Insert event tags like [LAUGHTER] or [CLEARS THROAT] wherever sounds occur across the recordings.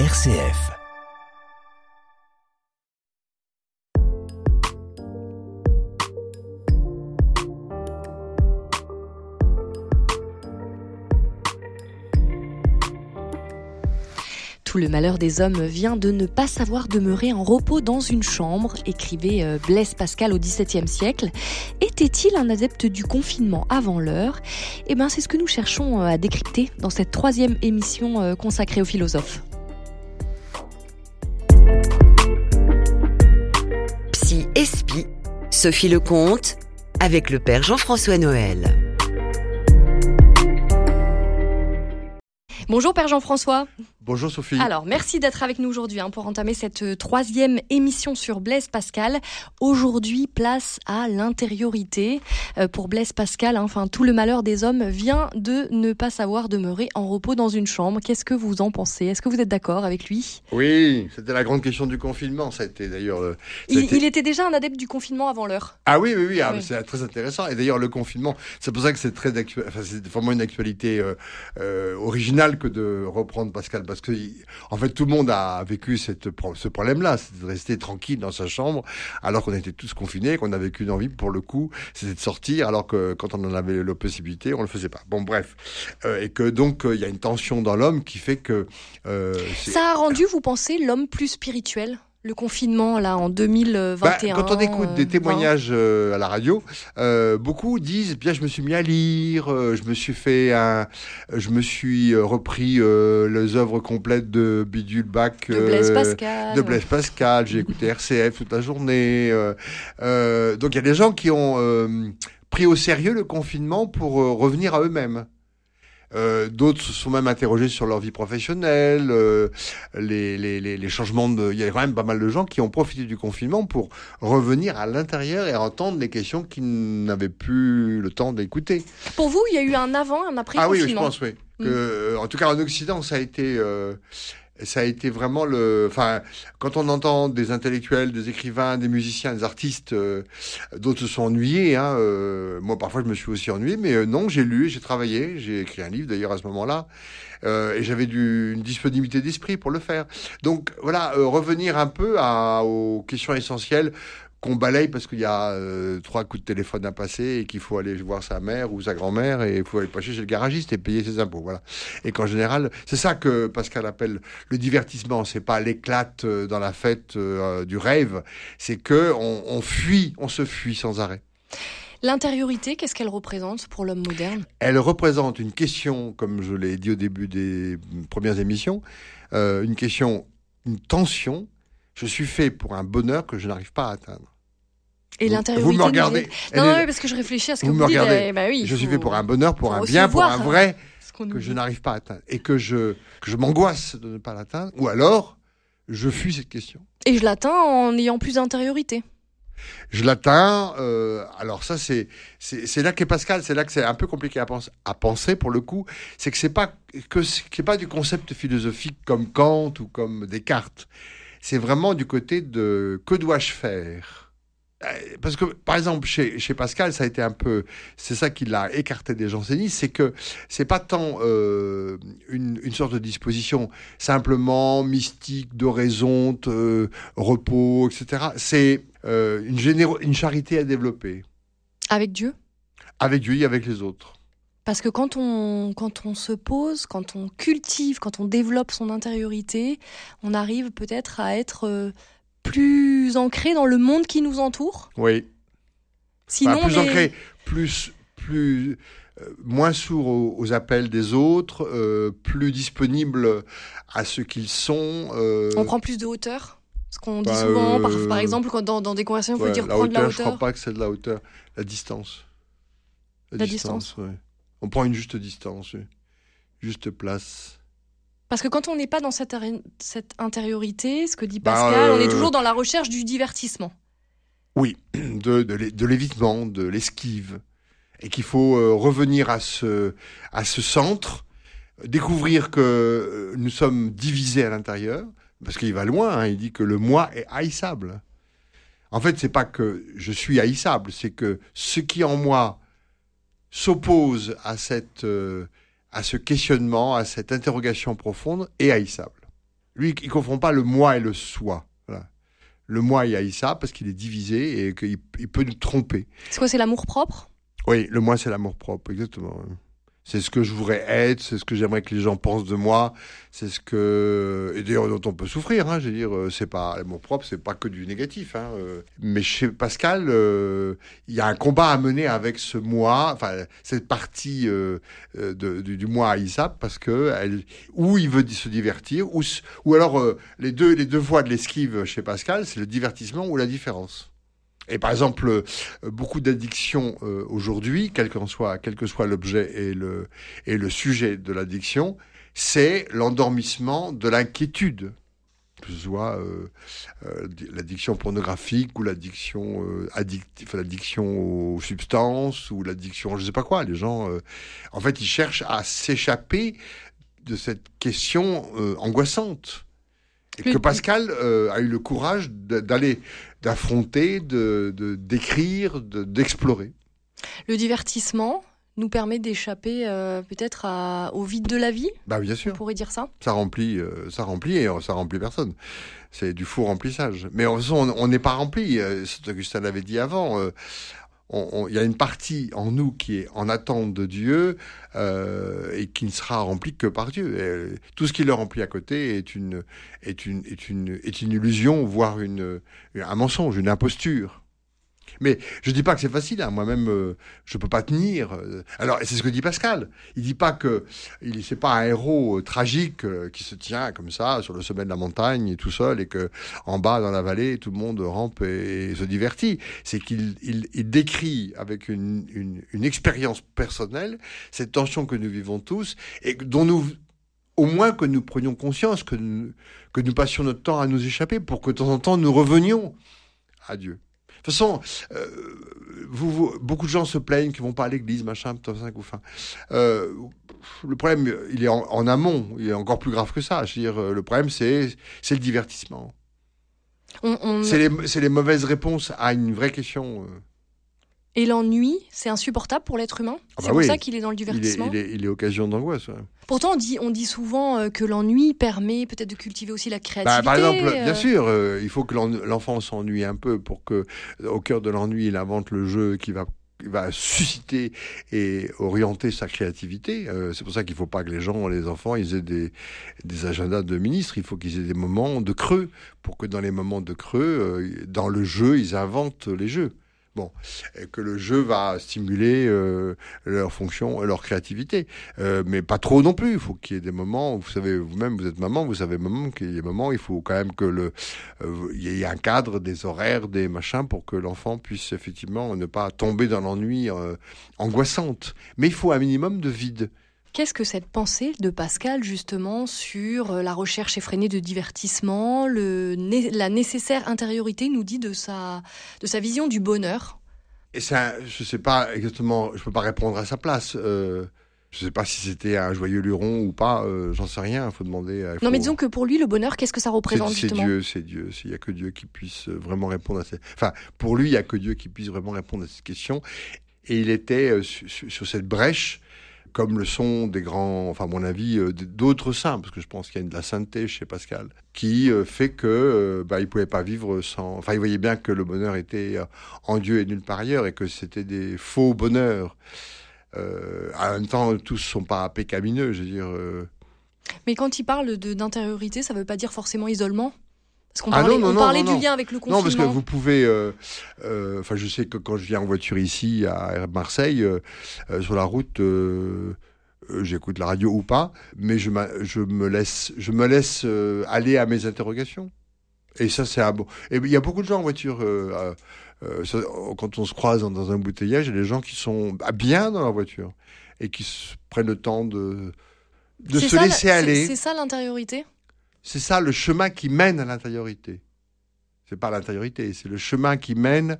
RCF. Tout le malheur des hommes vient de ne pas savoir demeurer en repos dans une chambre, écrivait euh, Blaise Pascal au XVIIe siècle. Était-il un adepte du confinement avant l'heure? Eh bien, c'est ce que nous cherchons euh, à décrypter dans cette troisième émission euh, consacrée aux philosophes. Sophie Lecomte, avec le père Jean-François Noël. Bonjour Père Jean-François. Bonjour Sophie. Alors, merci d'être avec nous aujourd'hui hein, pour entamer cette euh, troisième émission sur Blaise Pascal. Aujourd'hui, place à l'intériorité. Euh, pour Blaise Pascal, hein, enfin, tout le malheur des hommes vient de ne pas savoir demeurer en repos dans une chambre. Qu'est-ce que vous en pensez? Est-ce que vous êtes d'accord avec lui? Oui, c'était la grande question du confinement. Ça a été d'ailleurs. euh, il, était déjà un adepte du confinement avant l'heure. Ah oui, oui, oui, ah, Oui. c'est très intéressant. Et d'ailleurs, le confinement, c'est pour ça que c'est très enfin, c'est vraiment une actualité euh, euh, originale que de reprendre Pascal, parce que en fait, tout le monde a vécu cette, ce problème-là, c'est de rester tranquille dans sa chambre, alors qu'on était tous confinés, qu'on avait qu'une envie, pour le coup, c'était de sortir, alors que quand on en avait la possibilité, on le faisait pas. Bon, bref, Euh, et que donc euh, il y a une tension dans l'homme qui fait que euh, Ça a rendu, vous pensez, l'homme plus spirituel? Le confinement là en 2021. Bah, quand on écoute des 20. témoignages euh, à la radio, euh, beaucoup disent bien je me suis mis à lire, euh, je me suis fait un, je me suis euh, repris euh, les œuvres complètes de Bidule Bach, de Blaise euh, Pascal. de Blaise Pascal, j'ai écouté RCF toute la journée. euh, euh, donc il y a des gens qui ont euh, pris au sérieux le confinement pour revenir à eux-mêmes. Euh, D'autres se sont même interrogés sur leur vie professionnelle, euh, les, les, les, les changements de... Il y a quand même pas mal de gens qui ont profité du confinement pour revenir à l'intérieur et entendre les questions qu'ils n'avaient plus le temps d'écouter. Pour vous, il y a eu un avant, un après Ah oui, oui, je confinement? pense, oui. Que, euh, En tout cas, en Occident, ça a été... euh, ça a été vraiment le. Enfin, quand on entend des intellectuels, des écrivains, des musiciens, des artistes, euh, d'autres se sont ennuyés. Hein, euh, moi, parfois, je me suis aussi ennuyé, mais euh, non, j'ai lu, j'ai travaillé, j'ai écrit un livre d'ailleurs à ce moment-là, euh, et j'avais une disponibilité d'esprit pour le faire. Donc voilà, euh, revenir un peu à, aux questions essentielles qu'on balaye parce qu'il y a euh, trois coups de téléphone à passer et qu'il faut aller voir sa mère ou sa grand-mère et il faut aller passer chez le garagiste et payer ses impôts. Voilà. Et qu'en général, c'est ça que Pascal appelle le divertissement. C'est pas l'éclate euh, dans la fête du rêve. C'est que on, on fuit, on se fuit sans arrêt. L'intériorité, qu'est-ce qu'elle représente pour l'homme moderne? Elle représente une question, comme je l'ai dit au début des premières émissions, euh, une question, une tension. Je suis fait pour un bonheur que je n'arrive pas à atteindre. Et l'intériorité. Vous me regardez. Non, non, oui, parce que je réfléchis à ce que Vous vous, me dites. regardez. eh ben oui, je suis fait pour un bonheur, pour un bien, pour un vrai, que je n'arrive pas à atteindre. Et que je, que je m'angoisse de ne pas l'atteindre. Ou alors, je fuis cette question. Et je l'atteins en ayant plus d'intériorité. Je l'atteins. euh, alors ça, c'est c'est là qu'est Pascal. C'est là que c'est un peu compliqué à penser, à penser pour le coup. C'est que c'est pas que c'est pas du concept philosophique comme Kant ou comme Descartes. C'est vraiment du côté de que dois-je faire? Euh, Parce que, par exemple, chez, chez Pascal, ça a été un peu, c'est ça qui l'a écarté des jansénistes, c'est que c'est pas tant euh, une, une sorte de disposition simplement mystique, d'oraison, euh, repos, etc. C'est euh, une, généro- une charité à développer Avec Dieu? Avec Dieu et avec les autres. Parce que quand on, quand on se pose, quand on cultive, quand on développe son intériorité, on arrive peut-être à être plus ancré dans le monde qui nous entoure. Oui. Sinon, Enfin, plus les- ancré, plus, plus, euh, moins sourd aux, aux appels des autres, euh, plus disponible à ce qu'ils sont. euh, on prend plus de hauteur. Ce qu'on dit Bah, souvent, par, par exemple, quand dans, dans des conversations, il faut ouais, dire la prendre de hauteur, la je hauteur. crois pas que c'est de la hauteur, la distance. La distance. ouais. On prend une juste distance, oui. juste place. Parce que quand on n'est pas dans cette, intériorité, ce que dit Bah, Pascal, on est euh, toujours dans la recherche du divertissement. Oui, [CLEARS THROAT] de, de l'é- de l'évitement, de l'esquive. Et qu'il faut euh, revenir à ce, à ce centre, découvrir que euh, nous sommes divisés à l'intérieur, parce qu'il va loin, hein, il dit que le moi est haïssable. En fait, c'est pas que je suis haïssable, c'est que ce qui en moi s'oppose à, cette, euh, à ce questionnement, à cette interrogation profonde, est haïssable. Lui, il confond pas le moi et le soi. Voilà. Le moi, a ça parce qu'il est divisé et qu'il il peut nous tromper. C'est quoi, c'est l'amour propre? Oui, le moi, c'est l'amour propre, exactement. C'est ce que je voudrais être, c'est ce que j'aimerais que les gens pensent de moi, c'est ce que et d'ailleurs dont on peut souffrir. Hein, je veux dire, euh, c'est pas l'amour propre, c'est pas que du négatif. Hein, euh. Mais chez Pascal, euh, il y a un combat à mener avec ce moi, enfin cette partie euh, euh, de, du, du moi à Isap, parce que elle, où il veut se divertir, ou ou alors les deux les deux voies de l'esquive chez Pascal, c'est le divertissement ou la différence. Et par exemple, euh, beaucoup d'addictions euh, aujourd'hui, quel quel que soit l'objet et le, et le sujet de l'addiction, c'est l'endormissement de l'inquiétude. Que ce soit euh, l'addiction pornographique ou l'addiction aux substances ou l'addiction, je sais pas quoi. Les gens, en fait, ils cherchent à s'échapper de cette question angoissante. Et que Pascal euh, a eu le courage d'aller, d'affronter, de, d'écrire, de, d'explorer. Le divertissement nous permet d'échapper euh, peut-être au vide de la vie, Bah bien on sûr, pourrait dire ça. ça remplit, euh, ça remplit et ça remplit personne. C'est du faux remplissage. Mais en façon, on on n'est pas rempli. Augustin l'avait dit avant. Il y a une partie en nous qui est en attente de Dieu euh, et qui ne sera remplie que par Dieu. Et, euh, tout ce qui le remplit à côté est une, est une, est une, est une illusion, voire une, un mensonge, une imposture. Mais je dis pas que c'est facile. Hein. Moi-même, euh, je peux pas tenir. euh. Alors, c'est ce que dit Pascal. Il dit pas que il c'est pas un héros euh, tragique euh, qui se tient comme ça sur le sommet de la montagne tout seul et que en bas dans la vallée tout le monde rampe et, et se divertit. C'est qu'il il, il décrit avec une, une, une expérience personnelle cette tension que nous vivons tous et dont nous au moins que nous prenions conscience que nous, que nous passions notre temps à nous échapper pour que de temps en temps nous revenions à Dieu. De toute façon, euh, vous, vous- beaucoup de gens se plaignent qu'ils vont pas à l'église, machin, top 5 ou fin. Euh, le problème, il est en, en amont, il est encore plus grave que ça. Je veux dire, euh, le problème, c'est le divertissement. On- C'est les, c'est les mauvaises réponses à une vraie question. Et l'ennui, c'est insupportable pour l'être humain. Ah c'est bah pour oui. ça qu'il est dans le Il est, divertissement. il, est, il est occasion d'angoisse. ouais. Pourtant, on dit, on dit souvent euh, que l'ennui permet peut-être de cultiver aussi la Bah, créativité. par exemple, euh, bien sûr, euh, il faut que l'en- l'enfant s'ennuie un peu pour que, au cœur de l'ennui, il invente le jeu qui va va susciter et orienter sa créativité. Euh, c'est pour ça qu'il ne faut pas que les gens, les enfants, ils aient des, des agendas de ministres. Il faut qu'ils aient des moments de creux pour que dans les moments de creux, euh, dans le jeu, ils inventent les jeux. Bon, et que le jeu va stimuler euh, leur fonction, leur créativité, Euh, mais pas trop non plus. Il faut qu'il y ait des moments. Vous savez, vous-même, vous êtes maman, vous savez maman qu'il y a des moments. Il faut quand même que le, euh, il y ait un cadre, des horaires, des machins pour que l'enfant puisse effectivement ne pas tomber dans l'ennui euh, angoissante. Mais il faut un minimum de vide. Qu'est-ce que cette pensée de Pascal, justement, sur euh, la recherche effrénée de divertissement, le, la nécessaire intériorité, nous dit de sa, de sa vision du bonheur? Et ça, je sais pas exactement, je peux pas répondre à sa place. Euh, je sais pas si c'était un joyeux luron ou pas, euh, j'en sais rien, il faut demander. à- Non, faut- mais disons que pour lui, le bonheur, qu'est-ce que ça représente, c'est Dieu, c'est Dieu. Il n'y a que Dieu qui puisse vraiment répondre à cette... Enfin, pour lui, il n'y a que Dieu qui puisse vraiment répondre à cette question. Et il était euh, su- su- sur cette brèche, comme le sont des grands, enfin, à mon avis, euh, d'autres saints, parce que je pense qu'il y a de la sainteté chez Pascal, qui euh, fait que euh, bah, il pouvait pas vivre sans... Enfin, il voyait bien que le bonheur était en Dieu et nulle part ailleurs, et que c'était des faux bonheurs. Euh, en même temps, tous sont pas pécamineux, je veux dire... Mais quand il parle d'intériorité, ça ne veut pas dire forcément isolement? Parce qu'on Ah parlait, non, non, on parlait non, du lien avec le confinement. Non, parce que vous pouvez. euh, euh, Enfin, je sais que quand je viens en voiture ici à Marseille, euh, sur la route, j'écoute la radio ou pas, mais je, me laisse, je me laisse aller à mes interrogations. Et ça, c'est un bon. Et il y a beaucoup de gens en voiture. ça, quand on se croise dans, dans un bouteillage, il y a des gens qui sont ah, bien dans leur voiture et qui prennent le temps de de se ça, laisser aller. C'est ça l'intériorité? C'est ça le chemin qui mène à l'intériorité. C'est pas l'intériorité, c'est le chemin qui mène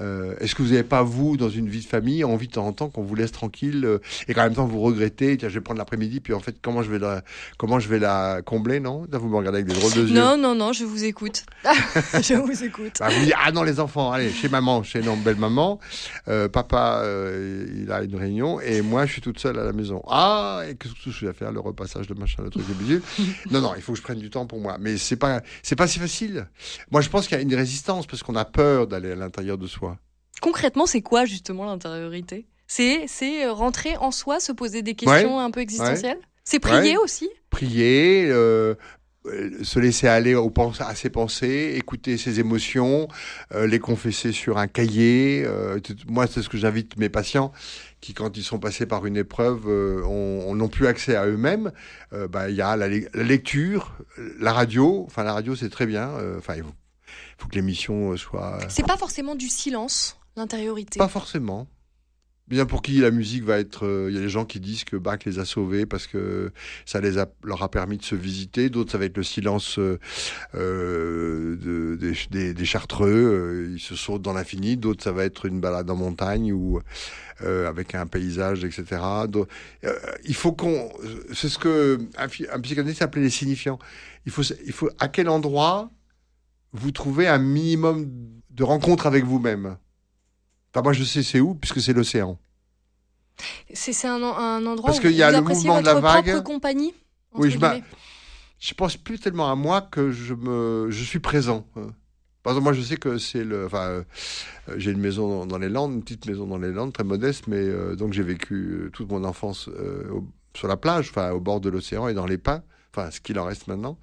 Euh, Est-ce que vous n'avez pas, vous, dans une vie de famille, envie de temps en temps qu'on vous laisse tranquille euh, et qu'en même temps vous regrettez, tiens, je vais prendre l'après-midi, puis en fait, comment je vais la, comment je vais la combler, non? Là, vous me regardez avec des drôles de yeux. Non, non, non, je vous écoute. [LAUGHS] [LAUGHS] je vous écoute. Bah, vous dites, ah non, les enfants, allez, chez maman, chez non, belle maman. Euh, papa, euh, il a une réunion et moi, je suis toute seule à la maison. Ah, et qu'est-ce que je vais faire Le repassage de machin, le truc de bidule. [LAUGHS] non, non, il faut que je prenne du temps pour moi. Mais c'est pas, c'est pas si facile. Moi, je pense qu'il y a une résistance parce qu'on a peur d'aller à l'intérieur de soi. Concrètement, c'est quoi justement l'intériorité? C'est c'est euh, rentrer en soi, se poser des questions un peu existentielles? C'est prier Ouais. aussi? prier, euh, euh, se laisser aller aux pens- à ses pensées, écouter ses émotions, euh, les confesser sur un cahier. euh, moi, c'est ce que j'invite mes patients qui, quand ils sont passés par une épreuve, euh, ont- ont- n'ont plus accès à eux-mêmes. Euh, bah, Il y a la, le- la lecture, la radio. Enfin, la radio, c'est très bien. euh, Enfin, il faut, faut que l'émission soit... C'est pas forcément du silence, l'intériorité. Pas forcément. Bien pour qui la musique va être. euh, Il y a des gens qui disent que Bach les a sauvés parce que ça les a, leur a permis de se visiter. D'autres, ça va être le silence euh, euh, de- des, Chartreux. euh, ils se sautent dans l'infini. D'autres, ça va être une balade en montagne ou euh, avec un paysage, etc. Euh, il faut qu'on. C'est ce que un, psychanalyste appelait les signifiants. Il faut, il faut à quel endroit vous trouvez un minimum de rencontre avec vous-même? Enfin, moi, je sais c'est où, puisque c'est l'océan. C'est c'est un, un endroit Parce où qu'il y a vous le appréciez mouvement de la vague. propre compagnie. Oui, je. Je pense plus tellement à moi que je me, je suis présent. hein. Par exemple, moi, je sais que c'est le, enfin, euh, j'ai une maison dans, les Landes, une petite maison dans les Landes, très modeste, mais euh, donc j'ai vécu euh, toute mon enfance euh, au- sur la plage, enfin, au bord de l'océan et dans les pins, enfin, ce qu'il en reste maintenant.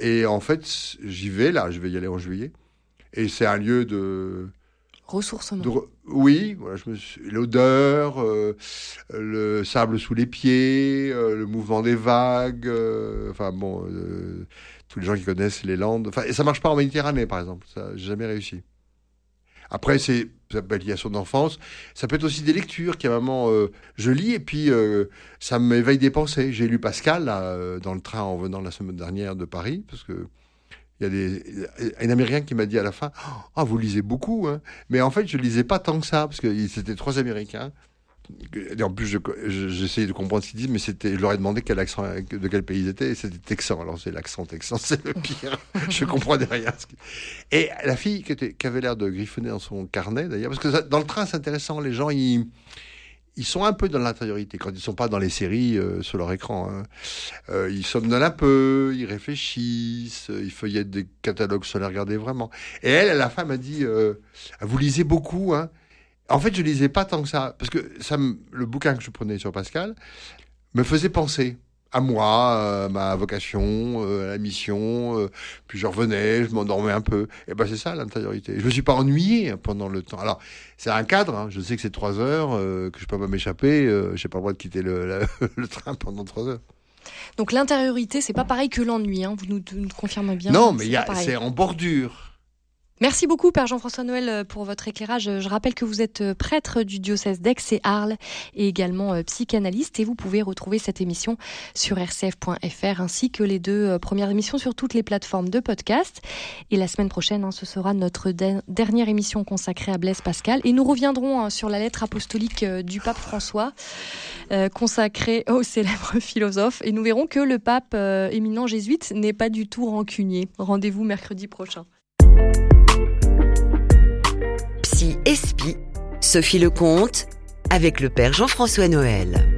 Et en fait, j'y vais là, je vais y aller en juillet, et c'est un lieu de, Ressourcement. De re- oui, voilà, je me suis- l'odeur, euh, le sable sous les pieds, euh, le mouvement des vagues, euh, enfin bon, tous les gens qui connaissent les Landes. Enfin, et ça marche pas en Méditerranée, par exemple. Ça, j'ai jamais réussi. Après, c'est ça peut être lié à son enfance. Ça peut être aussi des lectures qui, à un moment, euh, je lis et puis euh, ça m'éveille des pensées. J'ai lu Pascal là, dans le train en venant la semaine dernière de Paris, parce que il y a un Américain qui m'a dit à la fin, ah vous lisez beaucoup, hein. mais en fait je lisais pas tant que ça parce que c'était trois Américains. Et en plus, je- je- j'essayais de comprendre ce qu'ils disent, mais c'était, je leur ai demandé quel accent, de quel pays ils étaient, et c'était texan. Alors c'est l'accent texan, [LAUGHS] c'est le pire. je comprenais rien. Et la fille qui, avait l'air de griffonner dans son carnet d'ailleurs, parce que dans le train c'est intéressant, les gens ils ils sont un peu dans l'intériorité quand ils sont pas dans les séries euh, sur leur écran. hein. Euh, ils somnolent un peu, ils réfléchissent, euh, ils feuillettent des catalogues sans les regarder vraiment. Et elle, la fin, m'a dit euh, Vous lisez beaucoup, hein En fait, je lisais pas tant que ça, parce que le bouquin que je prenais sur Pascal me faisait penser à moi, euh, ma vocation, euh, à la mission. euh, puis je revenais, je m'endormais un peu. Et ben c'est ça l'intériorité. Je me suis pas ennuyé hein, pendant le temps. Alors c'est un cadre. hein. Je sais que c'est trois heures, euh, que je peux pas m'échapper. Euh, j'ai pas le droit de quitter le, la- [LAUGHS] le train pendant trois heures. Donc l'intériorité, c'est pas pareil que l'ennui. hein. Vous nous, nous confirmez bien. non, mais c'est en bordure. Merci beaucoup, Père Jean-François Noël, euh, pour votre éclairage. Je rappelle que vous êtes euh, prêtre du diocèse d'Aix et Arles et également euh, psychanalyste. Et vous pouvez retrouver cette émission sur rcf.fr ainsi que les deux premières émissions sur toutes les plateformes de podcast. Et la semaine prochaine, hein, ce sera notre de- dernière émission consacrée à Blaise Pascal. Et nous reviendrons hein, sur la lettre apostolique du pape François, consacrée au célèbre [LAUGHS] philosophe. Et nous verrons que le pape éminent jésuite n'est pas du tout rancunier. Rendez-vous mercredi prochain. Sophie Lecomte, avec le Père Jean-François Noël.